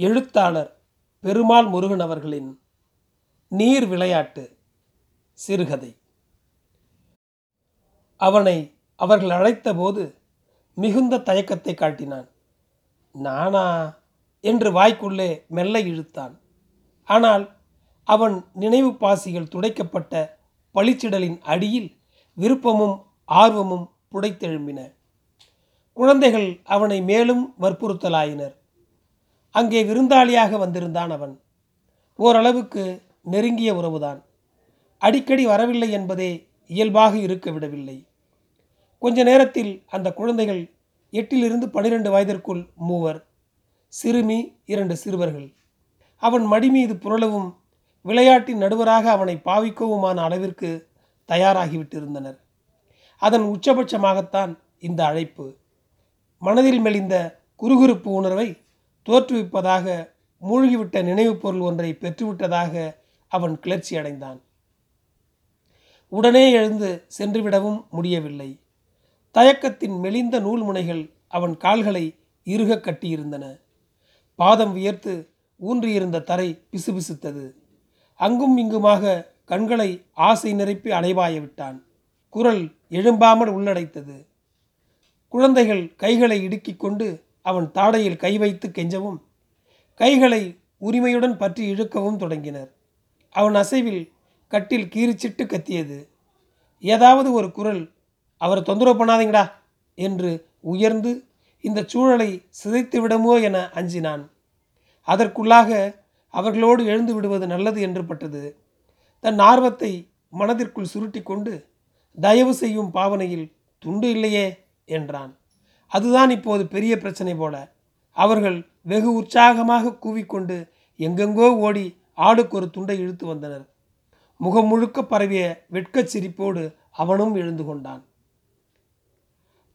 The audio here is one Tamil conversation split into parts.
எழுத்தாளர் பெருமாள் முருகன் அவர்களின் நீர் விளையாட்டு சிறுகதை. அவனை அவர்கள் அழைத்தபோது மிகுந்த தயக்கத்தை காட்டினான். நானா? என்று வாய்க்குள்ளே மெல்ல இழுத்தான். ஆனால் அவன் நினைவு பாசிகள் துடைக்கப்பட்ட பளிச்சிடலின் அடியில் விருப்பமும் ஆர்வமும் புடைத்தெழும்பின. குழந்தைகள் அவனை மேலும் வற்புறுத்தலாயினர். அங்கே விருந்தாளியாக வந்திருந்தான் அவன். ஓரளவுக்கு நெருங்கிய உறவுதான். அடிக்கடி வரவில்லை என்பதே இயல்பாக இருக்க விடவில்லை. கொஞ்ச நேரத்தில் அந்த குழந்தைகள் எட்டிலிருந்து பனிரெண்டு வயதிற்குள் மூவர் சிறுமி இரண்டு சிறுவர்கள். அவன் மடி மீது புரளவும் விளையாட்டின் நடுவராக அவனை பாவிக்கவுமான அளவிற்கு தயாராகிவிட்டிருந்தனர். அதன் உச்சபட்சமாகத்தான் இந்த அழைப்பு. மனதில் மெலிந்த குறுகுறுப்பு உணர்வை தோற்றுவிப்பதாக மூழ்கிவிட்ட நினைவுப் பொருள் ஒன்றை பெற்றுவிட்டதாக அவன் கிளர்ச்சி அடைந்தான். உடனே எழுந்து சென்றுவிடவும் முடியவில்லை. தயக்கத்தின் மெலிந்த நூல் முனைகள் அவன் கால்களை இறுக கட்டியிருந்தன. பாதம் வியர்த்து ஊன்றியிருந்த தரை பிசுபிசுத்தது. அங்கும் இங்குமாக கண்களை ஆசை நிரப்பி அலைவாய விட்டான் குரல் எழும்பாமல் உள்ளடைத்தது. குழந்தைகள் கைகளை இடுக்கிக் கொண்டு அவன் தாடையில் கை வைத்து கெஞ்சவும் கைகளை உரிமையுடன் பற்றி இழுக்கவும் தொடங்கினர். அவன் அசைவில் கட்டில் கீறிச்சிட்டு கத்தியது. ஏதாவது ஒரு குரல் அவரை தொந்தரவு பண்ணாதீங்கடா என்று உயர்ந்து இந்த சூழலை சிதைத்து விடுமோ என அஞ்சினான். அதற்குள்ளாக அவர்களோடு எழுந்து விடுவது நல்லது என்று பட்டது. தன் ஆர்வத்தை மனதிற்குள் சுருட்டி கொண்டு தயவு செய்யும் பாவனையில் துண்டு இல்லையே என்றான். அதுதான் இப்போது பெரிய பிரச்சனை போல. அவர்கள் வெகு உற்சாகமாக கூவிக்கொண்டு எங்கெங்கோ ஓடி ஆடுக்கு ஒரு துண்டை இழுத்து வந்தனர். முகம் முழுக்க பரவிய வெட்கச் சிரிப்போடு அவனும் எழுந்து கொண்டான்.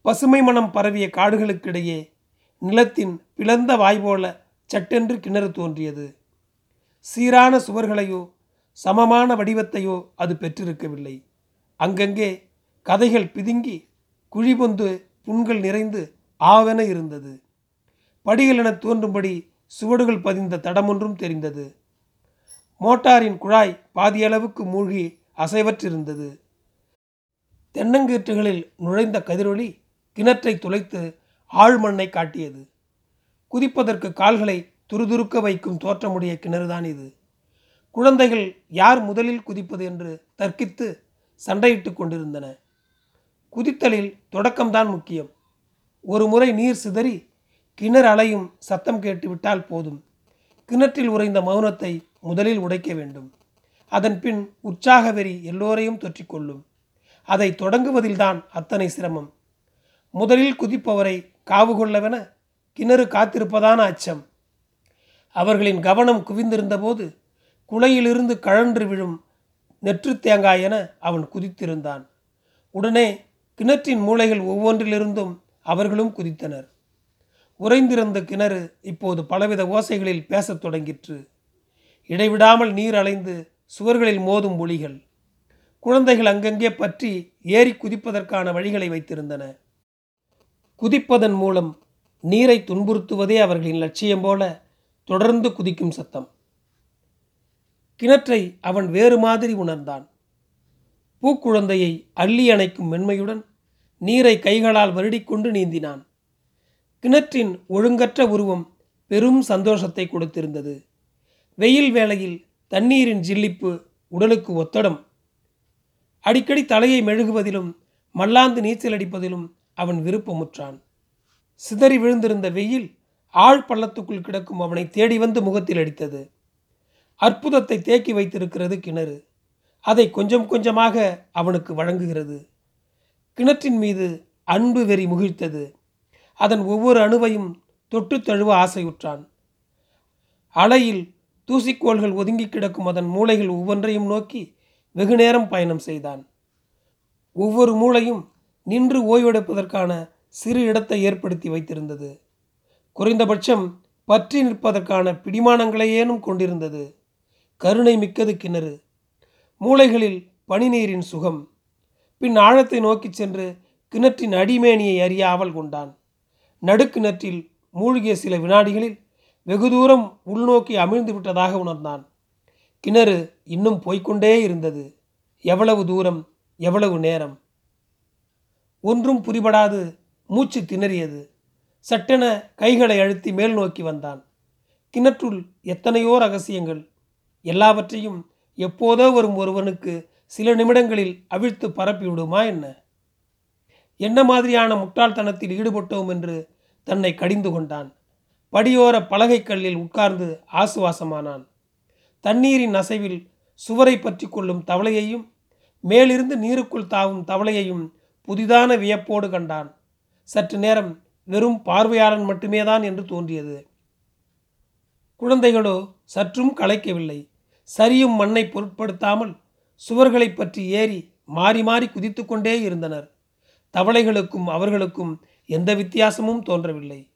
பசுமை மனம் பரவிய காடுகளுக்கிடையே நிலத்தின் பிளந்த வாய் போல சட்டென்று கிணறு தோன்றியது. சீரான சுவர்களையோ சமமான வடிவத்தையோ அது பெற்றிருக்கவில்லை. அங்கங்கே கதைகள் பிதுங்கி குழிபொந்து புண்கள் நிறைந்து ஆவென இருந்தது. படிகள் என தோன்றும்படி சுவடுகள் பதிந்த தடமொன்றும் தெரிந்தது. மோட்டாரின் குழாய் பாதியளவுக்கு மூழ்கி அசைவற்றிருந்தது. தென்னங்கீற்றுகளில் நுழைந்த கதிரொளி கிணற்றை துளைத்து ஆழ்மண்ணை காட்டியது. குதிப்பதற்கு கால்களை துருதுருக்க வைக்கும் தோற்றமுடைய கிணறுதான் இது. குழந்தைகள் யார் முதலில் குதிப்பது என்று தர்க்கித்து சண்டையிட்டு கொண்டிருந்தன. குதித்தலில் தொடக்கம்தான் முக்கியம். ஒரு முறை நீர் சிதறி கிணறு அலையும் சத்தம் கேட்டுவிட்டால் போதும். கிணற்றில் உறைந்த மௌனத்தை முதலில் உடைக்க வேண்டும். அதன் பின் உற்சாக வெறி எல்லோரையும் தொற்றிக்கொள்ளும் அதை தொடங்குவதில்தான் அத்தனை சிரமம். முதலில் குதிப்பவரை காவு கொள்ளவென கிணறு காத்திருப்பதான அச்சம். அவர்களின் கவனம் குவிந்திருந்தபோது குளையிலிருந்து கழன்று விழும் நெற்று தேங்காய் என அவன் குதித்திருந்தான். உடனே கிணற்றின் மூளைகள் ஒவ்வொன்றிலிருந்தும் அவர்களும் குதித்தனர். உறைந்திருந்த கிணறு இப்போது பலவித ஓசைகளில் பேசத் தொடங்கிற்று. இடைவிடாமல் நீர் அலைந்து சுவர்களில் மோதும் ஒளிகள். குழந்தைகள் அங்கங்கே பற்றி ஏறி குதிப்பதற்கான வழிகளை வைத்திருந்தன. குதிப்பதன் மூலம் நீரை துன்புறுத்துவதே அவர்களின் லட்சியம் போல தொடர்ந்து குதிக்கும் சத்தம். கிணற்றை அவன் வேறு மாதிரி உணர்ந்தான். பூக்குழந்தையை அள்ளி அணைக்கும் மென்மையுடன் நீரை கைகளால் வருடிக்கொண்டு நீந்தினான். கிணற்றின் ஒழுங்கற்ற உருவம் பெரும் சந்தோஷத்தை கொடுத்திருந்தது. வெயில் வேளையில் தண்ணீரின் ஜில்லிப்பு உடலுக்கு ஒத்தடம். அடிக்கடி தலையை மெழுகுவதிலும் மல்லாந்து நீச்சல் அடிப்பதிலும் அவன் விருப்பமுற்றான். சிதறி விழுந்திருந்த வெயில் ஆழ் பள்ளத்துக்குள் கிடக்கும் அவனை தேடி வந்து முகத்தில் அடித்தது. அற்புதத்தை தேக்கி வைத்திருக்கிறது கிணறு. அதை கொஞ்சம் கொஞ்சமாக அவனுக்கு வழங்குகிறது. கிணற்றின் மீது அன்பு வெறி முகிழ்த்தது. அதன் ஒவ்வொரு அணுவையும் தொட்டு தழுவ ஆசையுற்றான். அலையில் தூசிக்கோள்கள் ஒதுங்கி கிடக்கும் அதன் மூளைகள் ஒவ்வொன்றையும் நோக்கி வெகு நேரம் பயணம் செய்தான். ஒவ்வொரு மூளையும் நின்று ஓய்வெடுப்பதற்கான சிறு இடத்தை ஏற்படுத்தி வைத்திருந்தது. குறைந்தபட்சம் பற்றி நிற்பதற்கான பிடிமானங்களையேனும் கொண்டிருந்தது. கருணை மிக்கது கிணறு. மூளைகளில் பனிநீரின் சுகம். பின் ஆழத்தை நோக்கிச் சென்று கிணற்றின் அடிமேனியை அறிய ஆவல் கொண்டான். நடுக்கிணற்றில் மூழ்கிய சில வினாடிகளில் வெகு தூரம் உள்நோக்கி அமிழ்ந்து விட்டதாக உணர்ந்தான். கிணறு இன்னும் போய்க்கொண்டே இருந்தது. எவ்வளவு தூரம் எவ்வளவு நேரம்? ஒன்றும் புரிபடாது மூச்சு திணறியது. சட்டென கைகளை அழுத்தி மேல் நோக்கி வந்தான். கிணற்றுள் எத்தனையோ ரகசியங்கள் எல்லாவற்றையும் எப்போதோ வரும் ஒருவனுக்கு சில நிமிடங்களில் அவிழ்த்து பரப்பிவிடுமா என்ன? என்ன மாதிரியான முட்டாள்தனத்தில் ஈடுபட்டோம் என்று தன்னை கடிந்து கொண்டான். படியோர பலகைக்கல்லில் உட்கார்ந்து ஆசுவாசமானான். தண்ணீரின் அசைவில் சுவரை பற்றி கொள்ளும் தவளையையும் மேலிருந்து நீருக்குள் தாவும் தவளையையும் புதிதான வியப்போடு கண்டான். சற்று நேரம் வெறும் பார்வையாளன் மட்டுமேதான் என்று தோன்றியது. குழந்தைகளோ சற்றும் களைக்கவில்லை. சரியும் மண்ணை பொருட்படுத்தாமல் சுவர்களை பற்றி ஏறி மாறி மாறி குதித்து கொண்டே இருந்தனர். தவளைகளுக்கும் அவர்களுக்கும் எந்த வித்தியாசமும் தோன்றவில்லை.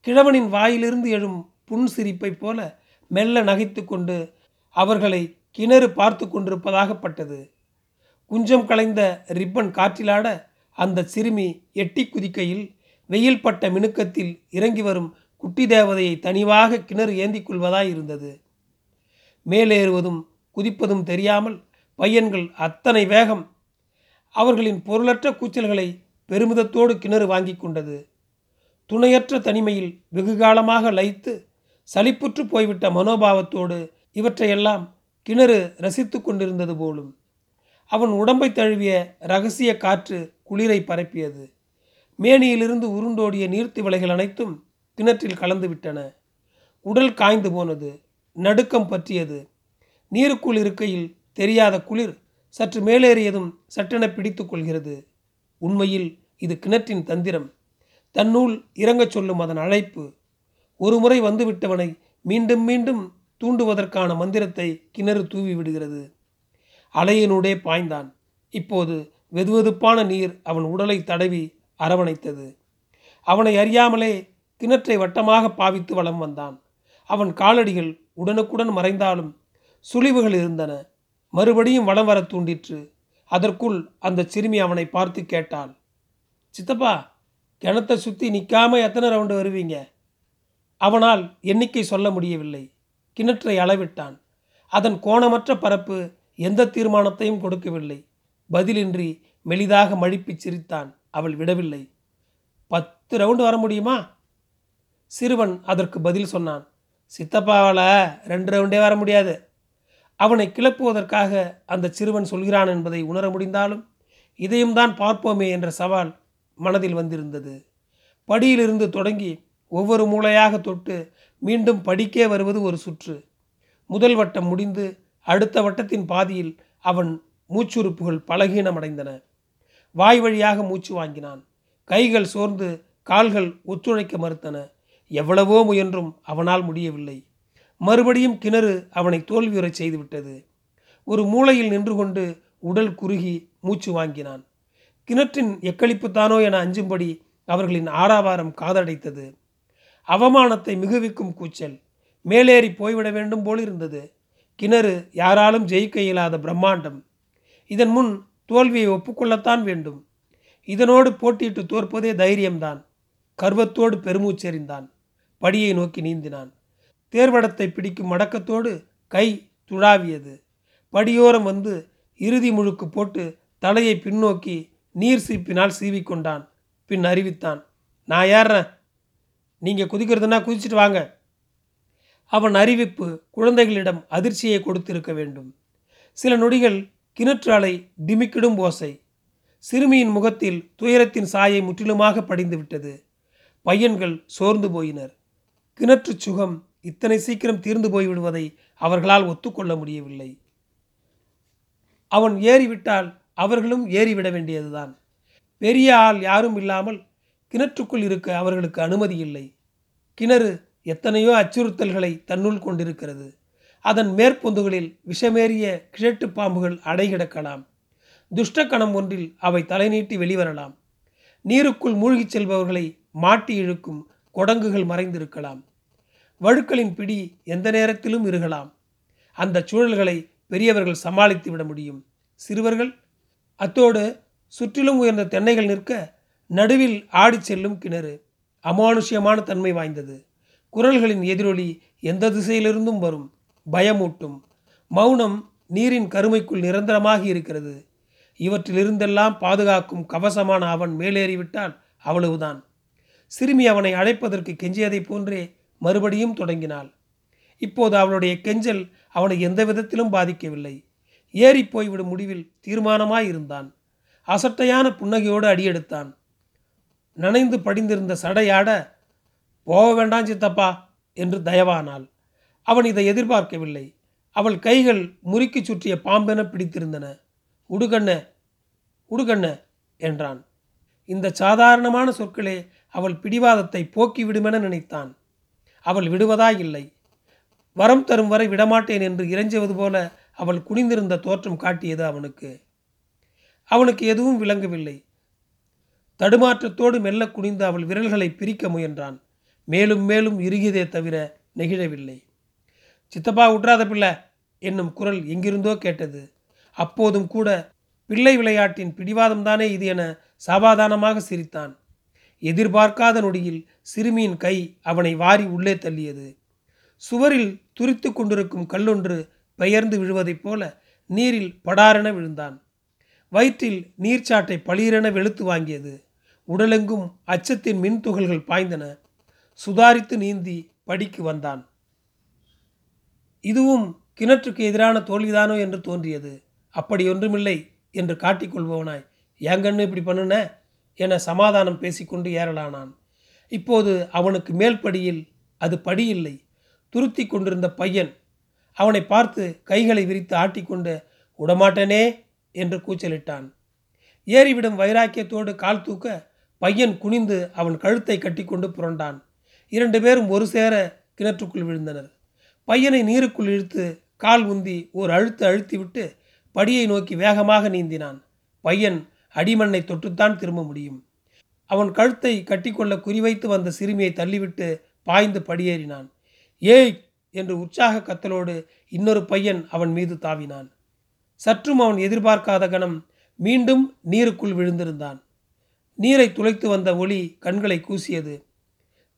கிழவனின் வாயிலிருந்து எழும் புன் சிரிப்பைப் போல மெல்ல நகைத்து கொண்டு அவர்களை கிணறு பார்த்து கொண்டிருப்பதாகப்பட்டது குஞ்சம் கலைந்த ரிப்பன் காற்றிலாட அந்த சிறுமி எட்டி குதிக்கையில் வெயில் பட்ட மினுக்கத்தில் இறங்கி வரும் குட்டி தேவதையை தனிவாக கிணறு ஏந்திக் கொள்வதாய் இருந்தது. மேலேறுவதும் குதிப்பதும் தெரியாமல் பையன்கள் அத்தனை வேகம் அவர்களின் பொருளற்ற கூச்சல்களை பெருமிதத்தோடு கிணறு வாங்கி கொண்டது. துணையற்ற தனிமையில் வெகுகாலமாக லயித்து சலிப்புற்று போய்விட்ட மனோபாவத்தோடு இவற்றையெல்லாம் கிணறு ரசித்து கொண்டிருந்தது போலும். அவன் உடம்பை தழுவிய ரகசிய காற்று குளிரை பரப்பியது. மேனியிலிருந்து உருண்டோடிய நீர்த்திவளைகள் அனைத்தும் கிணற்றில் கலந்துவிட்டன. உடல் காய்ந்து போனது. நடுக்கம் பற்றியது. நீருக்குள் இருக்கையில் தெரியாத குளிர் சற்று மேலேறியதும் சட்டென பிடித்து கொள்கிறது. உண்மையில் இது கிணற்றின் தந்திரம். தன்னுள் இறங்கச் சொல்லும் அதன் அழைப்பு. ஒருமுறை வந்துவிட்டவனை மீண்டும் மீண்டும் தூண்டுவதற்கான மந்திரத்தை கிணறு தூவி விடுகிறது. அலையினூடே பாய்ந்தான். இப்போது வெதுவெதுப்பான நீர் அவன் உடலை தடவி அரவணைத்தது. அவனை அறியாமலே கிணற்றை வட்டமாக பாவித்து வளம் வந்தான். அவன் காலடிகள் உடனுக்குடன் மறைந்தாலும் சுழிவுகள் இருந்தன. மறுபடியும் வளம் வர தூண்டிற்று. அதற்குள் அந்த சிறுமி அவனை பார்த்து கேட்டாள் சித்தப்பா கிணத்தை சுற்றி நிற்காம எத்தனை ரவுண்டு வருவீங்க? அவனால் எண்ணிக்கை சொல்ல முடியவில்லை. கிணற்றை அளவிட்டான். அதன் கோணமற்ற பரப்பு எந்த தீர்மானத்தையும் கொடுக்கவில்லை. பதிலின்றி மெலிதாக மழுப்பி சிரித்தான். அவள் விடவில்லை. பத்து ரவுண்டு வர முடியுமா? சிறுவன் அதற்கு பதில் சொன்னான் சித்தப்பாவால் ரெண்டு ரவுண்டே வர முடியாது. அவனை கிளப்புவதற்காக அந்த சிறுவன் சொல்கிறான் என்பதை உணர முடிந்தாலும் இதையும் தான் பார்ப்போமே என்ற சவால் மனதில் வந்திருந்தது. படியிலிருந்து தொடங்கி ஒவ்வொரு மூளையாக தொட்டு மீண்டும் படிக்கே வருவது ஒரு சுற்று. முதல் வட்டம் முடிந்து அடுத்த வட்டத்தின் பாதியில் அவன் மூச்சுறுப்புகள் பலகீனமடைந்தன. வாய் வழியாக மூச்சு வாங்கினான். கைகள் சோர்ந்து கால்கள் ஒத்துழைக்க மறுத்தன. எவ்வளவோ முயன்றும் அவனால் முடியவில்லை. மறுபடியும் கிணறு அவனை தோல்வியுறச் செய்துவிட்டது. ஒரு மூலையில் நின்று கொண்டு உடல் குறுகி மூச்சு வாங்கினான். கிணற்றின் எக்களிப்புத்தானோ என அஞ்சும்படி அவர்களின் ஆறாவாரம் காதடைத்தது. அவமானத்தை மிகுவிக்கும் கூச்சல் மேலேறி போய்விட வேண்டும் போலிருந்தது. கிணறு யாராலும் ஜெயிக்க இயலாத பிரம்மாண்டம். இதன் முன் தோல்வியை ஒப்புக்கொள்ளத்தான் வேண்டும். இதனோடு போட்டியிட்டு தோற்பதே தைரியம்தான். கர்வத்தோடு பெருமூச்செறிந்தான். படியை நோக்கி நீந்தினான். தேர்வடத்தை பிடிக்கும் மடக்கத்தோடு கை துழாவியது. படியோரம் வந்து இறுதி முழுக்கு போட்டு தலையை பின்னோக்கி நீர் சீப்பினால் சீவிக்கொண்டான். பின் அறிவித்தான் நான் ஏறுறேன். நீங்கள் குதிக்கிறதுனா குதிச்சிட்டு வாங்க. அவன் அறிவிப்பு குழந்தைகளிடம் அதிர்ச்சியை கொடுத்திருக்க வேண்டும். சில நொடிகள் கிணற்றாலை டிமிக்கிடும் ஓசை. சிறுமியின் முகத்தில் துயரத்தின் சாயை முற்றிலுமாக படிந்துவிட்டது. பையன்கள் சோர்ந்து போயினர். கிணற்று சுகம் இத்தனை சீக்கிரம் தீர்ந்து போய்விடுவதை அவர்களால் ஒத்துக்கொள்ள முடியவில்லை. அவன் ஏறிவிட்டால் அவர்களும் ஏறிவிட வேண்டியதுதான். பெரிய ஆள் யாரும் இல்லாமல் கிணற்றுக்குள் இருக்க அவர்களுக்கு அனுமதி இல்லை. கிணறு எத்தனையோ அச்சுறுத்தல்களை தன்னுள் கொண்டிருக்கிறது. அதன் மேற்பொந்துகளில் விஷமேறிய கிழட்டு பாம்புகள் அடைகிடக்கலாம். துஷ்டக்கணம் ஒன்றில் அவை தலைநீட்டி வெளிவரலாம். நீருக்குள் மூழ்கிச் செல்பவர்களை மாட்டி இழுக்கும் கொடங்குகள் மறைந்திருக்கலாம். வழுக்களின் பிடி எந்த நேரத்திலும் இருகலாம். அந்த சூழல்களை பெரியவர்கள் சமாளித்து விட முடியும். சிறுவர்கள் அத்தோடு சுற்றிலும் உயர்ந்த தென்னைகள் நிற்க நடுவில் ஆடி செல்லும் கிணறு அமானுஷ்யமான தன்மை வாய்ந்தது. குரல்களின் எதிரொலி எந்த திசையிலிருந்தும் வரும். பயமூட்டும். மௌனம் நீரின் கருமைக்குள் நிரந்தரமாக இருக்கிறது. இவற்றிலிருந்தெல்லாம் பாதுகாக்கும் கவசமான அவன் மேலேறிவிட்டால் அவ்வளவுதான். சிறுமி அவனை அழைப்பதற்கு கெஞ்சியதைப் போன்றே மறுபடியும் தொடங்கினாள். இப்போது அவளுடைய கெஞ்சல் அவனை எந்த விதத்திலும் பாதிக்கவில்லை. ஏறி போய்விடும் முடிவில் தீர்மானமாய் இருந்தான். அசட்டையான புன்னகையோடு அடியெடுத்தான் நனைந்து படிந்திருந்த சடையாட போக வேண்டாம் சித்தப்பா என்று தயவானாள். அவன் இதை எதிர்பார்க்கவில்லை. அவள் கைகள் முறுக்கி சுற்றிய பாம்பென பிடித்திருந்தன. உடுகண்ண உடுகண்ண என்றான். இந்த சாதாரணமான சொற்களே அவள் பிடிவாதத்தை போக்கிவிடுமென நினைத்தான். அவள் விடுவதாய் இல்லை வரம் தரும் வரை விடமாட்டேன் என்று இறைஞ்சுவது போல அவள் குனிந்திருந்த தோற்றம் காட்டியது அவனுக்கு. அவனுக்கு எதுவும் விளங்கவில்லை. தடுமாற்றத்தோடு மெல்ல குனிந்து அவள் விரல்களை பிரிக்க முயன்றான். மேலும் மேலும் இறுகியதே தவிர நெகிழவில்லை. சித்தப்பா உற்றாத பிள்ளை என்னும் குரல் எங்கிருந்தோ கேட்டது. அப்போதும் கூட பிள்ளை விளையாட்டின் பிடிவாதம்தானே இது என சமாதானமாக சிரித்தான். எதிர்பார்க்காத நொடியில் சிறுமியின் கை அவனை வாரி உள்ளே தள்ளியது. சுவரில் துரித்து கொண்டிருக்கும் கல்லொன்று பெயர்ந்து விழுவதைப் போல நீரில் படாரென விழுந்தான். வயிற்றில் நீர்ச்சாட்டை பளீரென வெளுத்து வாங்கியது. உடலெங்கும் அச்சத்தின் மின் துகள்கள் பாய்ந்தன. சுதாரித்து நீந்தி படிக்கு வந்தான். இதுவும் கிணற்றுக்கு எதிரான தோல்விதானோ என்று தோன்றியது. அப்படி ஒன்றுமில்லை என்று காட்டிக்கொள்பவனாய் ஏங்கன்னு இப்படி பண்ணுன? என சமாதானம் பேசிக்கொண்டு ஏறலானான். இப்போது அவனுக்கு மேல் படியில் அது படியில்லை. இல்லை துருத்தி கொண்டிருந்த பையன் அவனை பார்த்து கைகளை விரித்து ஆட்டிக்கொண்டு உடமாட்டனே! என்று கூச்சலிட்டான். ஏறிவிடும் வைராக்கியத்தோடு கால் தூக்க பையன் குனிந்து அவன் கழுத்தை கட்டிக்கொண்டு புரண்டான். இரண்டு பேரும் ஒரு சேர கிணற்றுக்குள் விழுந்தனர். பையனை நீருக்குள் இழுத்து கால் உந்தி ஓர் அழுத்து அழுத்திவிட்டு படியை நோக்கி வேகமாக நீந்தினான். பையன் அடிமண்ணை தொட்டுத்தான் திரும்ப முடியும். அவன் கழுத்தை கட்டிக்கொள்ள குறிவைத்து வந்த சிறுமியை தள்ளிவிட்டு பாய்ந்து படியேறினான். ஏய்! என்று உற்சாக கத்தலோடு இன்னொரு பையன் அவன் மீது தாவினான். சற்றும் அவன் எதிர்பார்க்காத கணம் மீண்டும் நீருக்குள் விழுந்திருந்தான். நீரை துளைத்து வந்த ஒளி கண்களை கூசியது.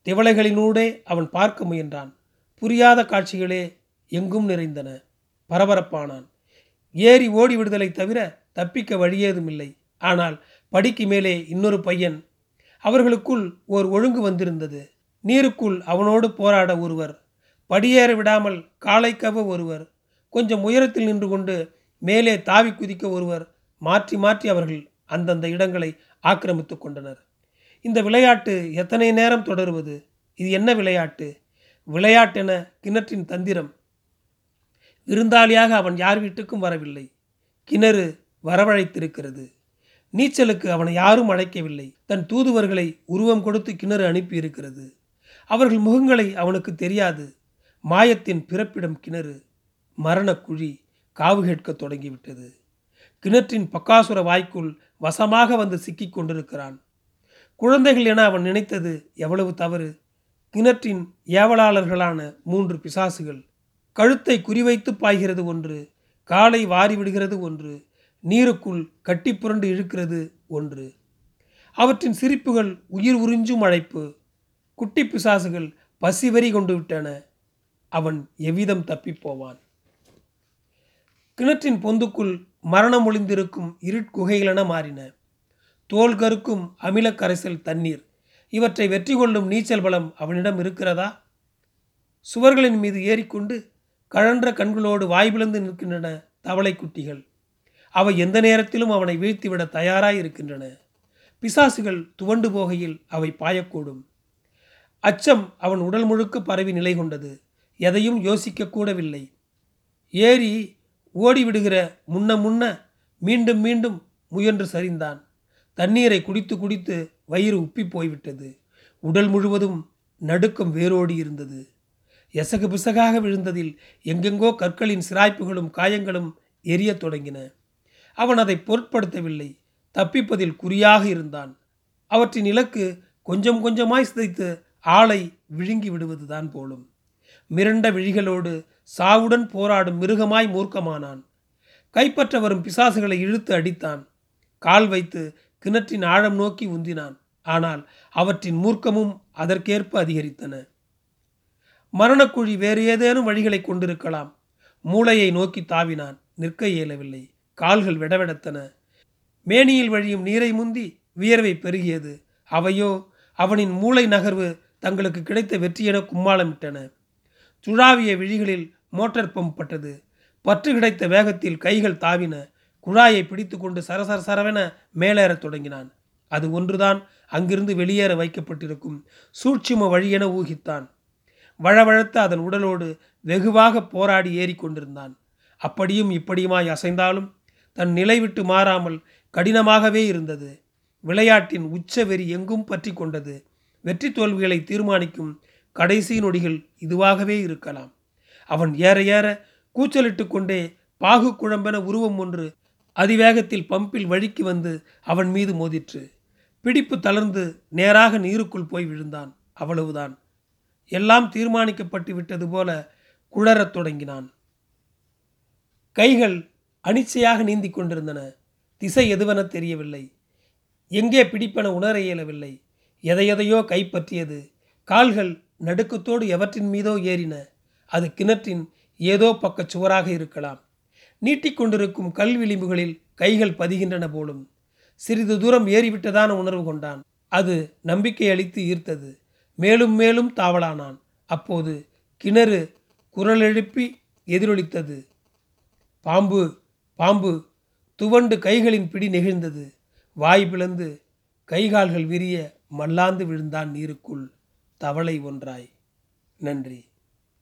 திவளைகளினூடே அவன் பார்க்க முயன்றான். புரியாத காட்சிகளே எங்கும் நிறைந்தன. பரபரப்பானான். ஏறி ஓடி விடுதலை தவிர தப்பிக்க வழியேதுமில்லை. ஆனால் படிக்கு மேலே இன்னொரு பையன் அவர்களுக்குள் ஓர் ஒழுங்கு வந்திருந்தது. நீருக்குள் அவனோடு போராட ஒருவர் படியேற விடாமல் காலை கவ ஒருவர் கொஞ்சம் உயரத்தில் நின்று கொண்டு மேலே தாவி குதிக்க ஒருவர் மாற்றி மாற்றி அவர்கள் அந்தந்த இடங்களை ஆக்கிரமித்து கொண்டனர். இந்த விளையாட்டு எத்தனை நேரம் தொடருவது? இது என்ன விளையாட்டு? விளையாட்டென கிணற்றின் தந்திரம். விருந்தாளியாக அவன் யார் வீட்டுக்கும் வரவில்லை. கிணறு வரவழைத்திருக்கிறது. நீச்சலுக்கு அவனை யாரும் அழைக்கவில்லை. தன் தூதுவர்களை உருவம் கொடுத்து கிணறு அனுப்பியிருக்கிறது. அவர்கள் முகங்களை அவனுக்கு தெரியாது. மாயத்தின் பிறப்பிடம் கிணறு மரணக்குழி காவு கேட்க தொடங்கிவிட்டது. கிணற்றின் பக்காசுர வாய்க்குள் வசமாக வந்து சிக்கிக் கொண்டிருக்கிறான். குழந்தைகள் என அவன் நினைத்தது எவ்வளவு தவறு. கிணற்றின் ஏவலாளர்களான மூன்று பிசாசுகள் கழுத்தை குறிவைத்து பாய்கிறது ஒன்று காலை வாரி விடுகிறது ஒன்று நீருக்குள் கட்டி புரண்டு இழுக்கிறது ஒன்று. அவற்றின் சிரிப்புகள் உயிர் உறிஞ்சும் அழைப்பு. குட்டி பிசாசுகள் பசிவரி கொண்டு விட்டன. அவன் எவ்விதம் தப்பிப்போவான்? கிணற்றின் பொந்துக்குள் மரணம் ஒளிந்திருக்கும் இருட்குகைகளென மாறின. தோல் கருக்கும் அமில கரைசல் தண்ணீர். இவற்றை வெற்றி கொள்ளும் நீச்சல் பலம் அவனிடம் இருக்கிறதா? சுவர்களின் மீது ஏறிக்கொண்டு கழன்ற கண்களோடு வாய்பிளந்து நிற்கின்றன தவளை குட்டிகள். அவை எந்த நேரத்திலும் அவனை வீழ்த்திவிட தயாராய் இருக்கின்றன பிசாசுகள் துவண்டு போகையில் அவை பாயக்கூடும். அச்சம் அவன் உடல் முழுக்க பரவி நிலை கொண்டது. எதையும் யோசிக்க கூடவில்லை. ஏறி ஓடிவிடுகிற முன்ன முன்ன மீண்டும் மீண்டும் முயன்று சரிந்தான். தண்ணீரை குடித்து குடித்து வயிறு உப்பி போய்விட்டது. உடல் முழுவதும் நடுக்கம் வேரோடி இருந்தது. எசகு பிசகாக விழுந்ததில் எங்கெங்கோ கற்களின் சிராய்ப்புகளும் காயங்களும் எரியத் தொடங்கின. அவன் அதை பொருட்படுத்தவில்லை. தப்பிப்பதில் குறியாக இருந்தான். அவற்றின் இலக்கு கொஞ்சம் கொஞ்சமாய் சிதைத்து ஆளை விழுங்கி விடுவதுதான் போலும். மிரண்ட விழிகளோடு சாவுடன் போராடும் மிருகமாய் மூர்க்கமானான். கைப்பற்ற வரும் பிசாசுகளை இழுத்து அடித்தான். கால் வைத்து கிணற்றின் ஆழம் நோக்கி உந்தினான். ஆனால் அவற்றின் மூர்க்கமும் அதற்கேற்ப அதிகரித்தன. மரணக்குழி வேறு ஏதேனும் வழிகளை கொண்டிருக்கலாம். மூளையை நோக்கி தாவினான். நிற்க இயலவில்லை. கால்கள் விடவிடத்தன. மேனியில் வழியும் நீரை முந்தி வியர்வை பெருகியது. அவையோ அவனின் மூளை நகர்வு தங்களுக்கு கிடைத்த வெற்றியென கும்மாளமிட்டன. சுழாவிய விழிகளில் மோட்டார் பம்ப் பட்டது. பற்று கிடைத்த வேகத்தில் கைகள் தாவின. குழாயை பிடித்து கொண்டு சரசர சரவென மேலேறத் தொடங்கினான். அது ஒன்றுதான் அங்கிருந்து வெளியேற வைக்கப்பட்டிருக்கும். சூட்சும வழியென ஊகித்தான். வழவழத்த அதன் உடலோடு வெகுவாக போராடி ஏறிக்கொண்டிருந்தான். அப்படியும் இப்படியுமாய் அசைந்தாலும் தன் நிலை விட்டு மாறாமல் கடினமாகவே இருந்தது. விளையாட்டின் உச்ச வெறி எங்கும் பற்றி கொண்டது. வெற்றி தோல்விகளை தீர்மானிக்கும் கடைசி நொடிகள் இதுவாகவே இருக்கலாம். அவன் ஏற ஏற கூச்சலிட்டு கொண்டே பாகு குழம்பென உருவம் ஒன்று அதிவேகத்தில் பம்பில் வழிக்கு வந்து அவன் மீது மோதிற்று. பிடிப்பு தளர்ந்து நேராக நீருக்குள் போய் விழுந்தான். அவ்வளவுதான். எல்லாம் தீர்மானிக்கப்பட்டு விட்டது போல குழறத் தொடங்கினான். கைகள் அனிச்சையாக நீந்தி கொண்டிருந்தன. திசை எதுவென தெரியவில்லை. எங்கே பிடிப்பென உணர இயலவில்லை. எதையெதையோ கைப்பற்றியது. கால்கள் நடுக்கத்தோடு எவற்றின் மீதோ ஏறின. அது கிணற்றின் ஏதோ பக்கச் சுவராக இருக்கலாம். நீட்டிக்கொண்டிருக்கும் கல் விளிம்புகளில் கைகள் பதிகின்றன போலும். சிறிது தூரம் ஏறிவிட்டதான உணர்வு கொண்டான். அது நம்பிக்கை அளித்து ஈர்த்தது. மேலும் மேலும் தாவலானான். அப்போது கிணறு குரல் எழுப்பி எதிரொலித்தது. பாம்பு பாம்பு துவண்டு கைகளின் பிடி நெகிழ்ந்தது. வாய் பிளந்து கைகால்கள் விரிய மல்லாந்து விழுந்தான் நீருக்குள். தவளை ஒன்றாய். நன்றி.